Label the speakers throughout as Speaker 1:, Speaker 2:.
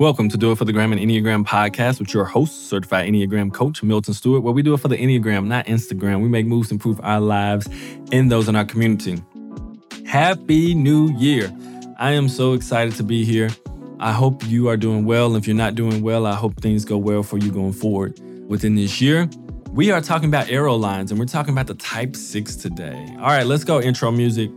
Speaker 1: Welcome to Do It for the Gram and Enneagram podcast with your host, certified Enneagram coach, Milton Stewart, where we do it for the Enneagram, not Instagram. We make moves to improve our lives and those in our community. Happy New Year. I am so excited to be here. I hope you are doing well. If you're not doing well, I hope things go well for you going forward within this year. We are talking about arrow lines and we're talking about the type six today. All right, let's go intro music.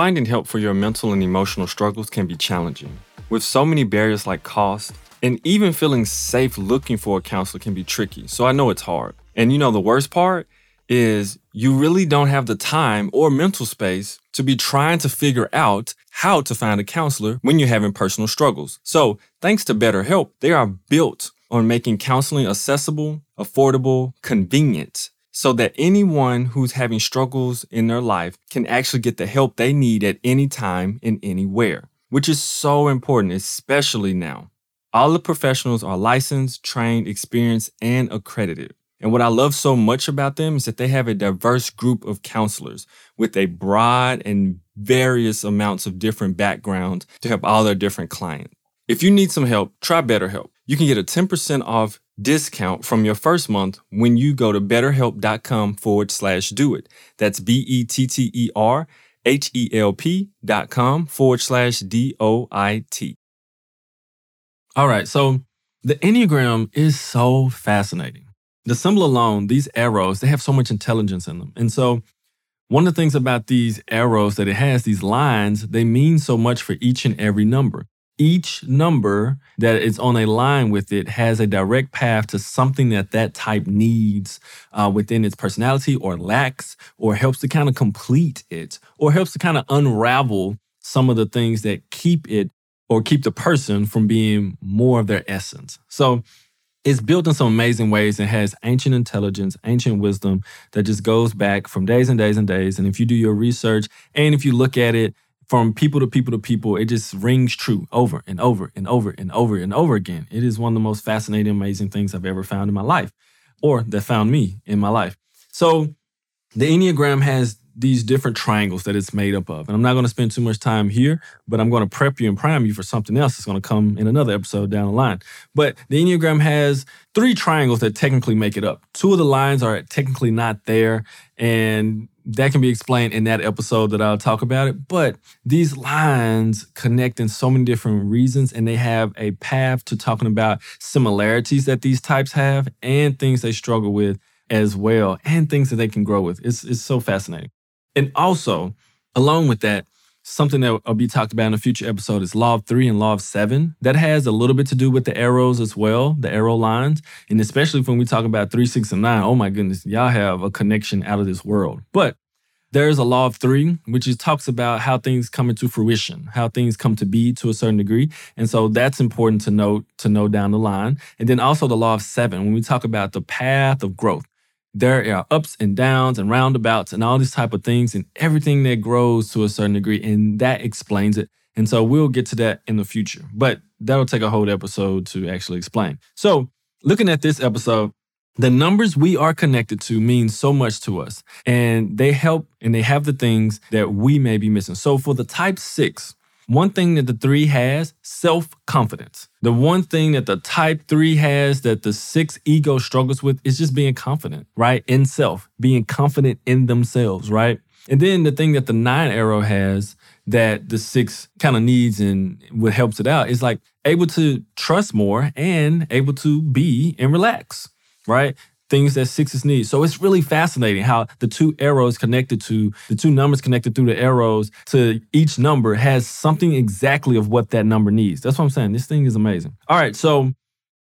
Speaker 1: Finding help for your mental and emotional struggles can be challenging. With so many barriers like cost, and even feeling safe looking for a counselor can be tricky. So I know it's hard. And you know, the worst part is you really don't have the time or mental space to be trying to figure out how to find a counselor when you're having personal struggles. So, thanks to BetterHelp, they are built on making counseling accessible, affordable, convenient, so that anyone who's having struggles in their life can actually get the help they need at any time and anywhere, which is so important, especially now. All the professionals are licensed, trained, experienced, and accredited. And what I love so much about them is that they have a diverse group of counselors with a broad and various amounts of different backgrounds to help all their different clients. If you need some help, try BetterHelp. You can get a 10% off discount from your first month when you go to betterhelp.com forward slash do it. That's B E T T E R H E L P dot com forward slash D O I T. All right, so the Enneagram is so fascinating. The symbol alone, these arrows, they have so much intelligence in them. And so one of the things about these arrows that it has, these lines, they mean so much for each and every number each number that is on a line with it has a direct path to something that that type needs uh, within its personality or lacks or helps to kind of complete it or helps to kind of unravel some of the things that keep it or keep the person from being more of their essence. So it's built in some amazing ways and has ancient intelligence, ancient wisdom that just goes back from days and days and days. And if you do your research and if you look at it from people to people to people, it just rings true over and over and over and over and over again. It is one of the most fascinating, amazing things I've ever found in my life or that found me in my life. So the Enneagram has these different triangles that it's made up of. And I'm not going to spend too much time here, but I'm going to prep you and prime you for something else that's going to come in another episode down the line. But the Enneagram has three triangles that technically make it up. Two of the lines are technically not there. And that can be explained in that episode that I'll talk about it. But these lines connect in so many different reasons, and they have a path to talking about similarities that these types have and things they struggle with as well, and things that they can grow with. It's, it's so fascinating. And also, along with that, something that will be talked about in a future episode is law of three and law of seven. That has a little bit to do with the arrows as well, the arrow lines. And especially when we talk about three, six, and nine, oh my goodness, y'all have a connection out of this world. But there's a law of three, which is, talks about how things come into fruition, how things come to be to a certain degree. And so that's important to note to know down the line. And then also the law of seven, when we talk about the path of growth there are ups and downs and roundabouts and all these type of things and everything that grows to a certain degree and that explains it. And so we'll get to that in the future but that'll take a whole episode to actually explain. So looking at this episode the numbers we are connected to mean so much to us and they help and they have the things that we may be missing. So for the type 6 one thing that the three has self confidence. The one thing that the type three has that the six ego struggles with is just being confident, right? In self, being confident in themselves, right? And then the thing that the nine arrow has that the six kind of needs and what helps it out is like able to trust more and able to be and relax, right? Things that sixes need. So it's really fascinating how the two arrows connected to the two numbers connected through the arrows to each number has something exactly of what that number needs. That's what I'm saying. This thing is amazing. All right, so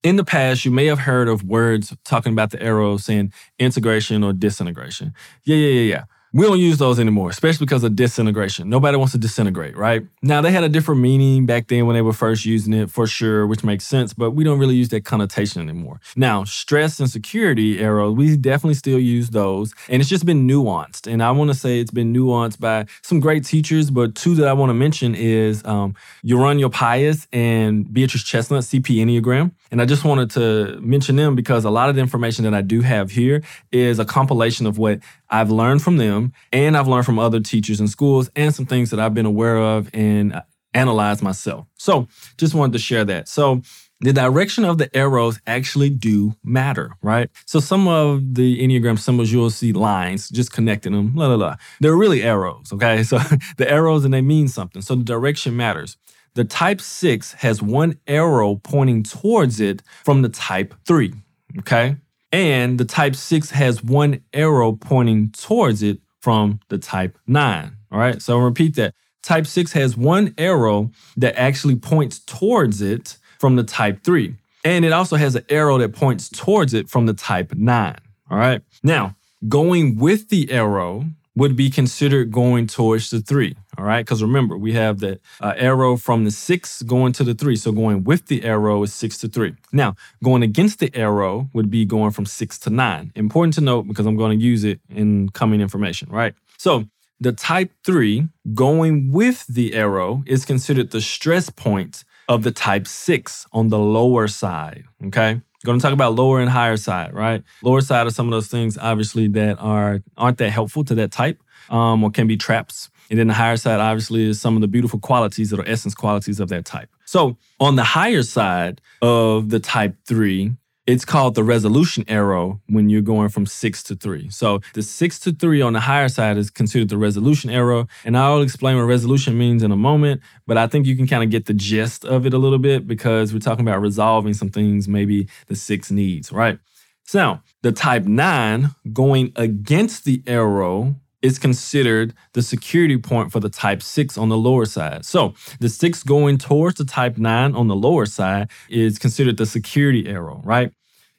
Speaker 1: in the past, you may have heard of words talking about the arrow saying integration or disintegration. Yeah, yeah, yeah, yeah. We don't use those anymore, especially because of disintegration. Nobody wants to disintegrate, right? Now, they had a different meaning back then when they were first using it for sure, which makes sense, but we don't really use that connotation anymore. Now, stress and security arrows, we definitely still use those, and it's just been nuanced. And I want to say it's been nuanced by some great teachers, but two that I want to mention is um, Uranio Paes and Beatrice Chestnut, CP Enneagram. And I just wanted to mention them because a lot of the information that I do have here is a compilation of what I've learned from them and I've learned from other teachers in schools and some things that I've been aware of and uh, analyzed myself. So just wanted to share that. So the direction of the arrows actually do matter, right? So some of the Enneagram symbols, you'll see lines just connecting them, blah, blah, blah. They're really arrows, okay? So the arrows and they mean something. So the direction matters. The type six has one arrow pointing towards it from the type three, okay? And the type 6 has one arrow pointing towards it from the type 9. All right, so I'll repeat that. Type 6 has one arrow that actually points towards it from the type 3. And it also has an arrow that points towards it from the type 9. All right, now going with the arrow would be considered going towards the three. All right. Because remember, we have the uh, arrow from the six going to the three. So going with the arrow is six to three. Now, going against the arrow would be going from six to nine. Important to note because I'm going to use it in coming information. Right. So the type three going with the arrow is considered the stress point of the type six on the lower side. Okay going to talk about lower and higher side, right? Lower side are some of those things, obviously, that are aren't that helpful to that type, um, or can be traps. And then the higher side, obviously, is some of the beautiful qualities that are essence qualities of that type. So on the higher side of the type three, it's called the resolution arrow when you're going from six to three. So the six to three on the higher side is considered the resolution arrow. And I'll explain what resolution means in a moment, but I think you can kind of get the gist of it a little bit because we're talking about resolving some things maybe the six needs, right? So the type nine going against the arrow is considered the security point for the type 6 on the lower side. So the 6 going towards the type 9 on the lower side is considered the security arrow, right?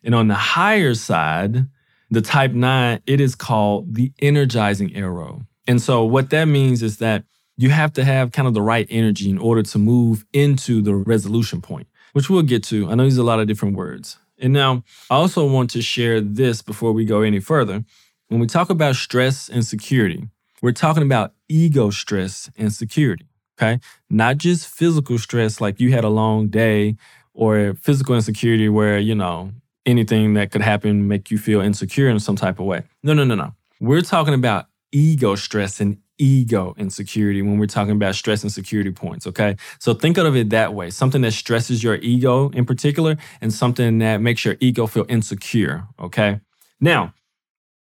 Speaker 1: And on the higher side, the type 9, it is called the energizing arrow. And so what that means is that you have to have kind of the right energy in order to move into the resolution point, which we'll get to. I know there's a lot of different words. And now I also want to share this before we go any further. When we talk about stress and security, we're talking about ego stress and security, okay? Not just physical stress like you had a long day or physical insecurity where, you know, anything that could happen make you feel insecure in some type of way. No, no, no, no. We're talking about ego stress and ego insecurity when we're talking about stress and security points, okay? So think of it that way something that stresses your ego in particular, and something that makes your ego feel insecure, okay? Now,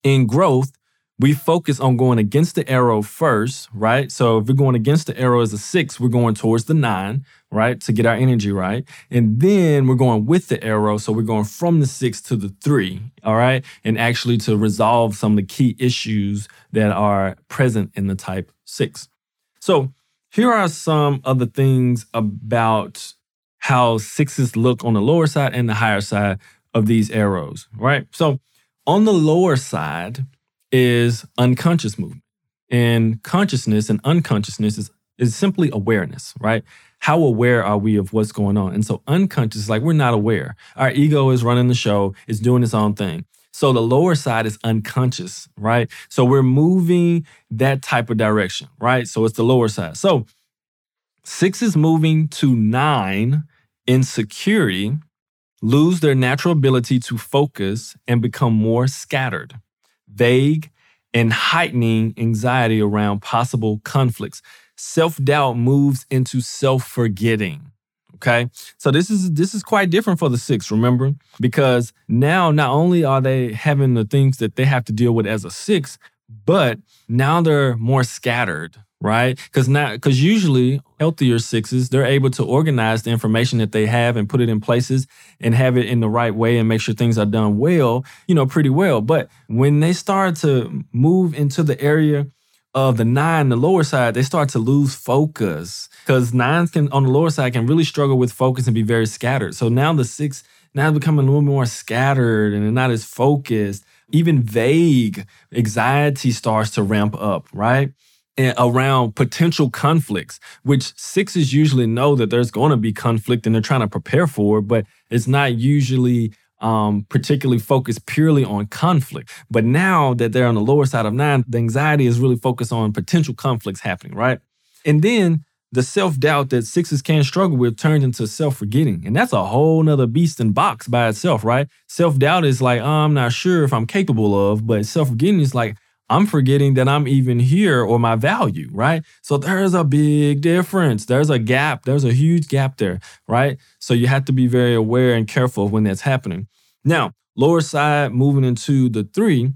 Speaker 1: in growth, we focus on going against the arrow first, right? So if we're going against the arrow as a six, we're going towards the nine, right? To get our energy right. And then we're going with the arrow. So we're going from the six to the three, all right? And actually to resolve some of the key issues that are present in the type six. So here are some of the things about how sixes look on the lower side and the higher side of these arrows, right? So on the lower side is unconscious movement. And consciousness and unconsciousness is, is simply awareness, right? How aware are we of what's going on? And so unconscious, is like we're not aware. Our ego is running the show, it's doing its own thing. So the lower side is unconscious, right? So we're moving that type of direction, right? So it's the lower side. So six is moving to nine in security lose their natural ability to focus and become more scattered, vague, and heightening anxiety around possible conflicts. Self doubt moves into self forgetting. Okay. So this is this is quite different for the six, remember? Because now not only are they having the things that they have to deal with as a six, but now they're more scattered right? Because now, because usually healthier sixes, they're able to organize the information that they have and put it in places and have it in the right way and make sure things are done well, you know, pretty well. But when they start to move into the area of the nine, the lower side, they start to lose focus because nines can on the lower side can really struggle with focus and be very scattered. So now the six now becoming a little more scattered and not as focused. Even vague anxiety starts to ramp up, right? Around potential conflicts, which sixes usually know that there's going to be conflict and they're trying to prepare for it, but it's not usually um, particularly focused purely on conflict. But now that they're on the lower side of nine, the anxiety is really focused on potential conflicts happening, right? And then the self-doubt that sixes can struggle with turns into self-forgetting. And that's a whole nother beast and box by itself, right? Self-doubt is like, oh, I'm not sure if I'm capable of, but self-forgetting is like, I'm forgetting that I'm even here or my value, right? So there's a big difference. There's a gap. There's a huge gap there, right? So you have to be very aware and careful when that's happening. Now, lower side moving into the three,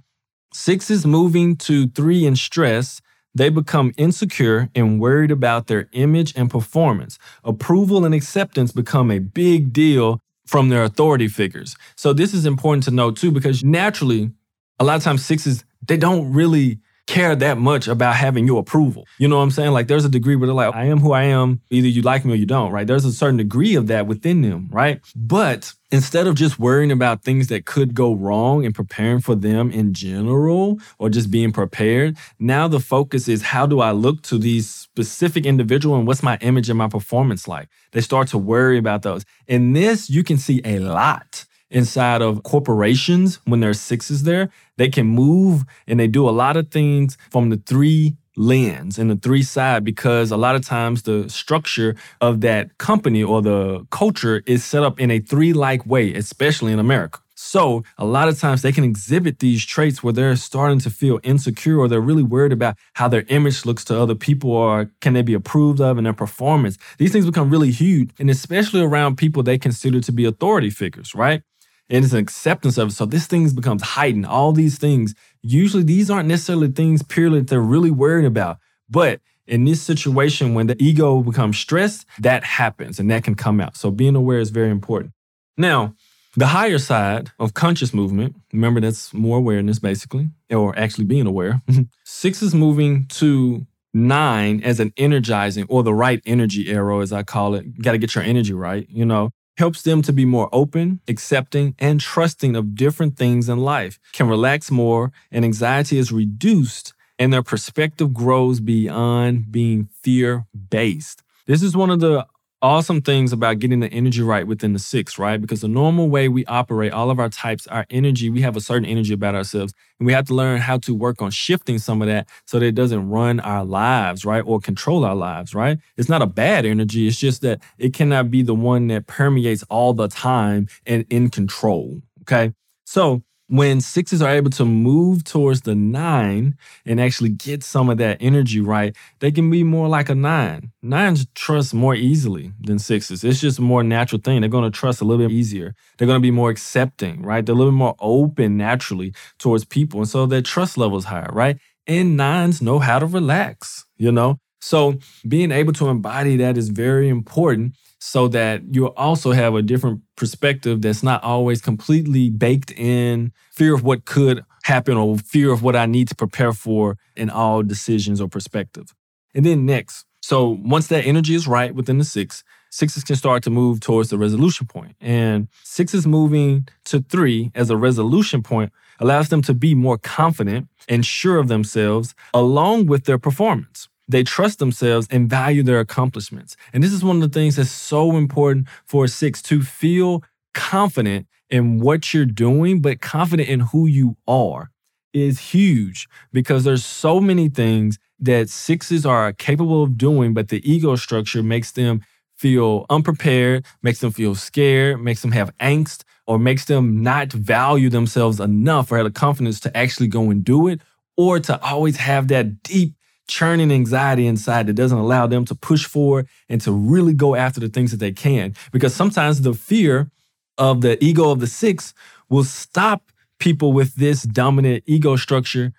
Speaker 1: sixes moving to three in stress they become insecure and worried about their image and performance. Approval and acceptance become a big deal from their authority figures. So this is important to note too, because naturally, a lot of times sixes, they don't really care that much about having your approval. You know what I'm saying? Like there's a degree where they're like, I am who I am. Either you like me or you don't, right? There's a certain degree of that within them, right? But instead of just worrying about things that could go wrong and preparing for them in general or just being prepared, now the focus is how do I look to these specific individual and what's my image and my performance like? They start to worry about those. In this, you can see a lot inside of corporations when there's sixes there. They can move and they do a lot of things from the three lens and the three side because a lot of times the structure of that company or the culture is set up in a three like way, especially in America. So, a lot of times they can exhibit these traits where they're starting to feel insecure or they're really worried about how their image looks to other people or can they be approved of in their performance. These things become really huge, and especially around people they consider to be authority figures, right? And it's an acceptance of it. So this thing becomes heightened. All these things, usually these aren't necessarily things purely that they're really worried about. But in this situation, when the ego becomes stressed, that happens and that can come out. So being aware is very important. Now, the higher side of conscious movement, remember that's more awareness basically, or actually being aware. Six is moving to nine as an energizing or the right energy arrow, as I call it. Got to get your energy right, you know helps them to be more open, accepting, and trusting of different things in life, can relax more, and anxiety is reduced, and their perspective grows beyond being fear based. This is one of the awesome things about getting the energy right within the six, right? Because the normal way we operate, all of our types, our energy, we have a certain energy about ourselves. And we have to learn how to work on shifting some of that so that it doesn't run our lives, right? Or control our lives, right? It's not a bad energy. It's just that it cannot be the one that permeates all the time and in control. Okay. So when sixes are able to move towards the nine and actually get some of that energy right, they can be more like a nine. Nines trust more easily than sixes. It's just a more natural thing. They're going to trust a little bit easier. They're going to be more accepting, right? They're a little bit more open naturally towards people. And so their trust level is higher, right? And nines know how to relax, you know? So being able to embody that is very important so that you also have a different perspective that's not always completely baked in fear of what could happen or fear of what I need to prepare for in all decisions or perspective. And then next, so once that energy is right within the six, sixes can start to move towards the resolution point. And sixes moving to three as a resolution point allows them to be more confident and sure of themselves along with their performance. They trust themselves and value their accomplishments. And this is one of the things that's so important for a six to feel confident in what you're doing, but confident in who you are is huge because there's so many things that sixes are capable of doing, but the ego structure makes them feel unprepared, makes them feel scared, makes them have angst, or makes them not value themselves enough or have the confidence to actually go and do it, or to always have that deep churning anxiety inside that doesn't allow them to push forward and to really go after the things that they can. Because sometimes the fear of the ego of the six will stop people with this dominant ego structure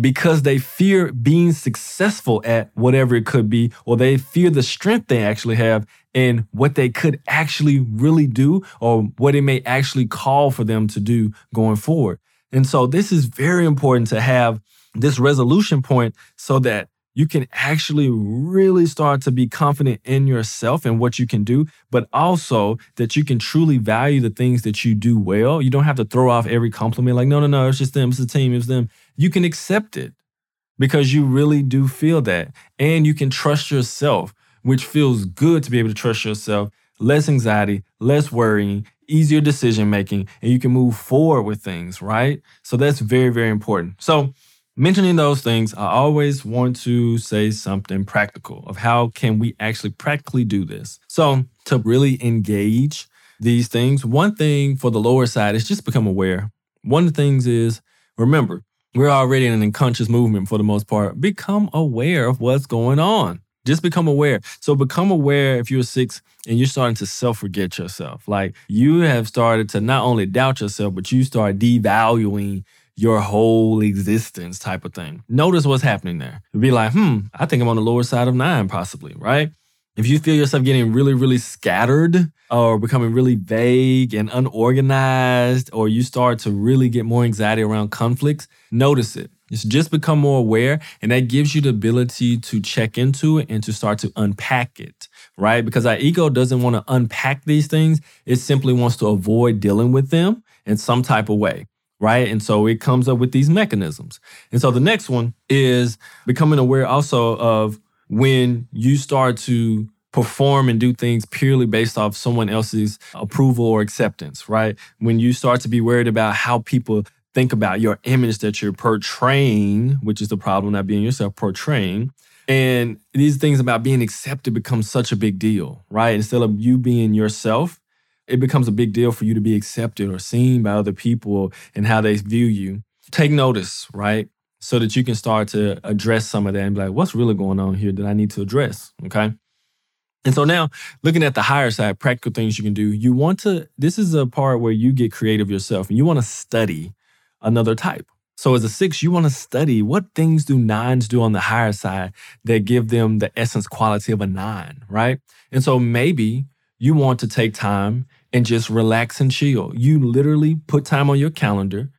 Speaker 1: because they fear being successful at whatever it could be, or they fear the strength they actually have and what they could actually really do, or what it may actually call for them to do going forward. And so, this is very important to have this resolution point so that you can actually really start to be confident in yourself and what you can do, but also that you can truly value the things that you do well. You don't have to throw off every compliment like, no, no, no, it's just them, it's the team, it's them. You can accept it because you really do feel that. And you can trust yourself, which feels good to be able to trust yourself. Less anxiety, less worrying, easier decision making, and you can move forward with things, right? So that's very, very important. So, mentioning those things, I always want to say something practical of how can we actually practically do this. So, to really engage these things, one thing for the lower side is just become aware. One of the things is remember, we're already in an unconscious movement for the most part. Become aware of what's going on. Just become aware. So become aware if you're six and you're starting to self-forget yourself. Like you have started to not only doubt yourself, but you start devaluing your whole existence type of thing. Notice what's happening there. Be like, hmm, I think I'm on the lower side of nine, possibly, right? If you feel yourself getting really, really scattered or becoming really vague and unorganized, or you start to really get more anxiety around conflicts, notice it. It's just become more aware, and that gives you the ability to check into it and to start to unpack it, right? Because our ego doesn't want to unpack these things, it simply wants to avoid dealing with them in some type of way right? And so it comes up with these mechanisms. And so the next one is becoming aware also of when you start to perform and do things purely based off someone else's approval or acceptance, right? When you start to be worried about how people think about your image that you're portraying, which is the problem not being yourself, portraying. And these things about being accepted become such a big deal, right? Instead of you being yourself, it becomes a big deal for you to be accepted or seen by other people and how they view you. Take notice, right? So that you can start to address some of that and be like, what's really going on here that I need to address? Okay. And so now, looking at the higher side, practical things you can do, you want to, this is a part where you get creative yourself and you want to study another type. So as a six, you want to study what things do nines do on the higher side that give them the essence quality of a nine, right? And so maybe you want to take time and just relax and chill. You literally put time on your calendar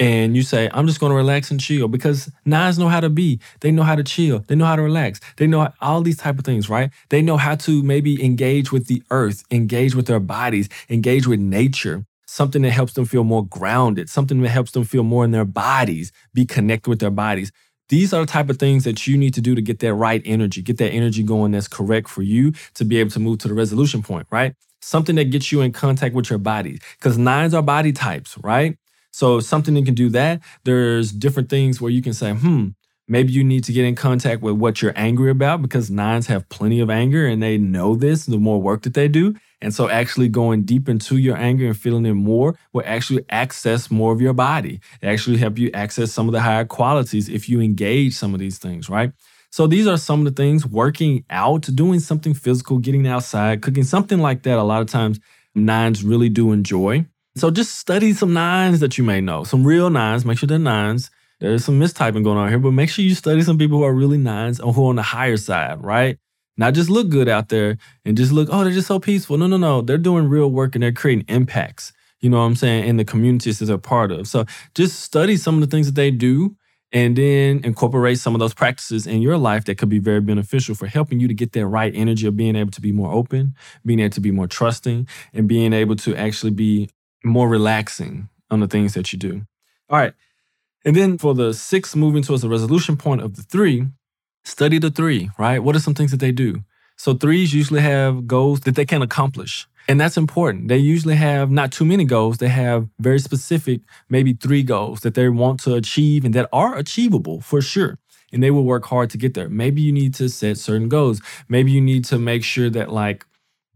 Speaker 1: and you say, I'm just going to relax and chill because nines know how to be. They know how to chill. They know how to relax. They know all these type of things, right? They know how to maybe engage with the earth, engage with their bodies, engage with nature, something that helps them feel more grounded, something that helps them feel more in their bodies, be connected with their bodies. These are the type of things that you need to do to get that right energy, get that energy going that's correct for you to be able to move to the resolution point, right? Something that gets you in contact with your body. Because nines are body types, right? So something that can do that. There's different things where you can say, hmm, maybe you need to get in contact with what you're angry about because nines have plenty of anger and they know this the more work that they do. And so actually going deep into your anger and feeling it more will actually access more of your body. It actually help you access some of the higher qualities if you engage some of these things, right? So these are some of the things working out, doing something physical, getting outside, cooking, something like that. A lot of times nines really do enjoy. So just study some nines that you may know, some real nines. Make sure they're nines. There's some mistyping going on here, but make sure you study some people who are really nines or who are on the higher side, right? Not just look good out there and just look, oh, they're just so peaceful. No, no, no. They're doing real work and they're creating impacts, you know what I'm saying, in the communities that they're part of. So just study some of the things that they do and then incorporate some of those practices in your life that could be very beneficial for helping you to get that right energy of being able to be more open, being able to be more trusting, and being able to actually be more relaxing on the things that you do. All right. And then for the six, moving towards the resolution point of the three, study the three, right? What are some things that they do? So threes usually have goals that they can accomplish. And that's important. They usually have not too many goals. They have very specific, maybe three goals that they want to achieve and that are achievable for sure. And they will work hard to get there. Maybe you need to set certain goals. Maybe you need to make sure that, like,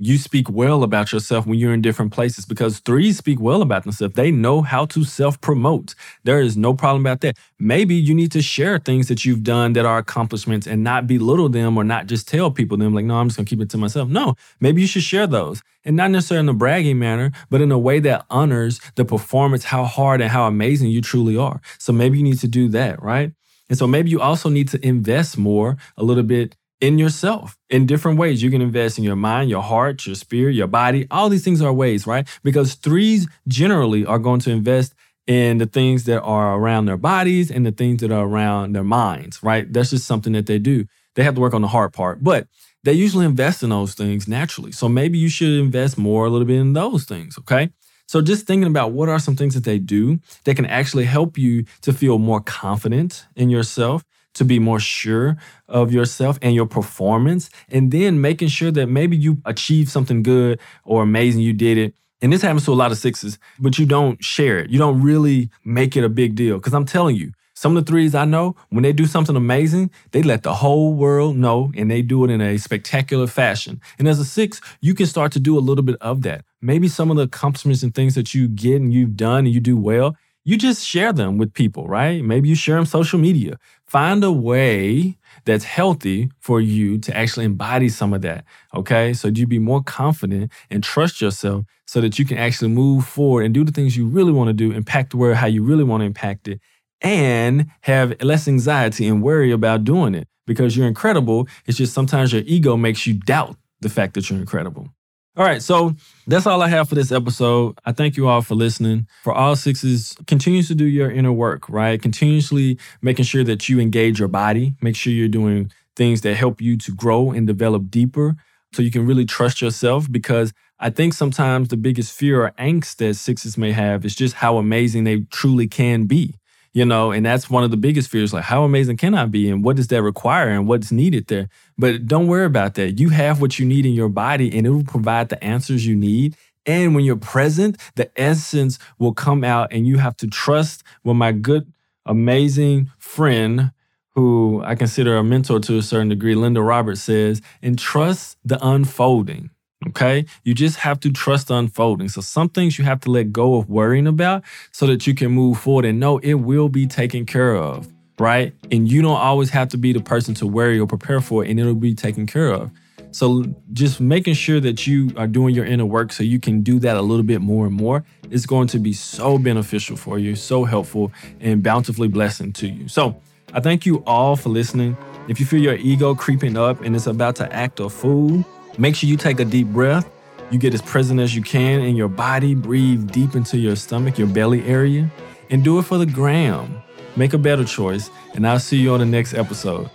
Speaker 1: you speak well about yourself when you're in different places because threes speak well about themselves. They know how to self promote. There is no problem about that. Maybe you need to share things that you've done that are accomplishments and not belittle them or not just tell people them, like, no, I'm just gonna keep it to myself. No, maybe you should share those and not necessarily in a bragging manner, but in a way that honors the performance, how hard and how amazing you truly are. So maybe you need to do that, right? And so maybe you also need to invest more a little bit in yourself in different ways. You can invest in your mind, your heart, your spirit, your body. All these things are ways, right? Because threes generally are going to invest in the things that are around their bodies and the things that are around their minds, right? That's just something that they do. They have to work on the hard part, but they usually invest in those things naturally. So maybe you should invest more a little bit in those things, okay? So just thinking about what are some things that they do that can actually help you to feel more confident in yourself, to be more sure of yourself and your performance, and then making sure that maybe you achieved something good or amazing, you did it. And this happens to a lot of sixes, but you don't share it. You don't really make it a big deal. Because I'm telling you, some of the threes I know, when they do something amazing, they let the whole world know and they do it in a spectacular fashion. And as a six, you can start to do a little bit of that. Maybe some of the accomplishments and things that you get and you've done and you do well, you just share them with people, right? Maybe you share them social media. Find a way that's healthy for you to actually embody some of that. Okay. So you be more confident and trust yourself so that you can actually move forward and do the things you really want to do, impact the world how you really want to impact it, and have less anxiety and worry about doing it because you're incredible. It's just sometimes your ego makes you doubt the fact that you're incredible. All right, so that's all I have for this episode. I thank you all for listening. For all sixes, continues to do your inner work, right? Continuously making sure that you engage your body, make sure you're doing things that help you to grow and develop deeper so you can really trust yourself because I think sometimes the biggest fear or angst that sixes may have is just how amazing they truly can be you know, and that's one of the biggest fears like, how amazing can I be? And what does that require and what's needed there? But don't worry about that. You have what you need in your body and it will provide the answers you need. And when you're present, the essence will come out and you have to trust what my good, amazing friend, who I consider a mentor to a certain degree, Linda Roberts says, and trust the unfolding. Okay. You just have to trust unfolding. So some things you have to let go of worrying about so that you can move forward and know it will be taken care of. Right. And you don't always have to be the person to worry or prepare for it and it'll be taken care of. So just making sure that you are doing your inner work so you can do that a little bit more and more is going to be so beneficial for you, so helpful and bountifully blessing to you. So I thank you all for listening. If you feel your ego creeping up and it's about to act a fool, Make sure you take a deep breath. You get as present as you can in your body. Breathe deep into your stomach, your belly area, and do it for the gram. Make a better choice, and I'll see you on the next episode.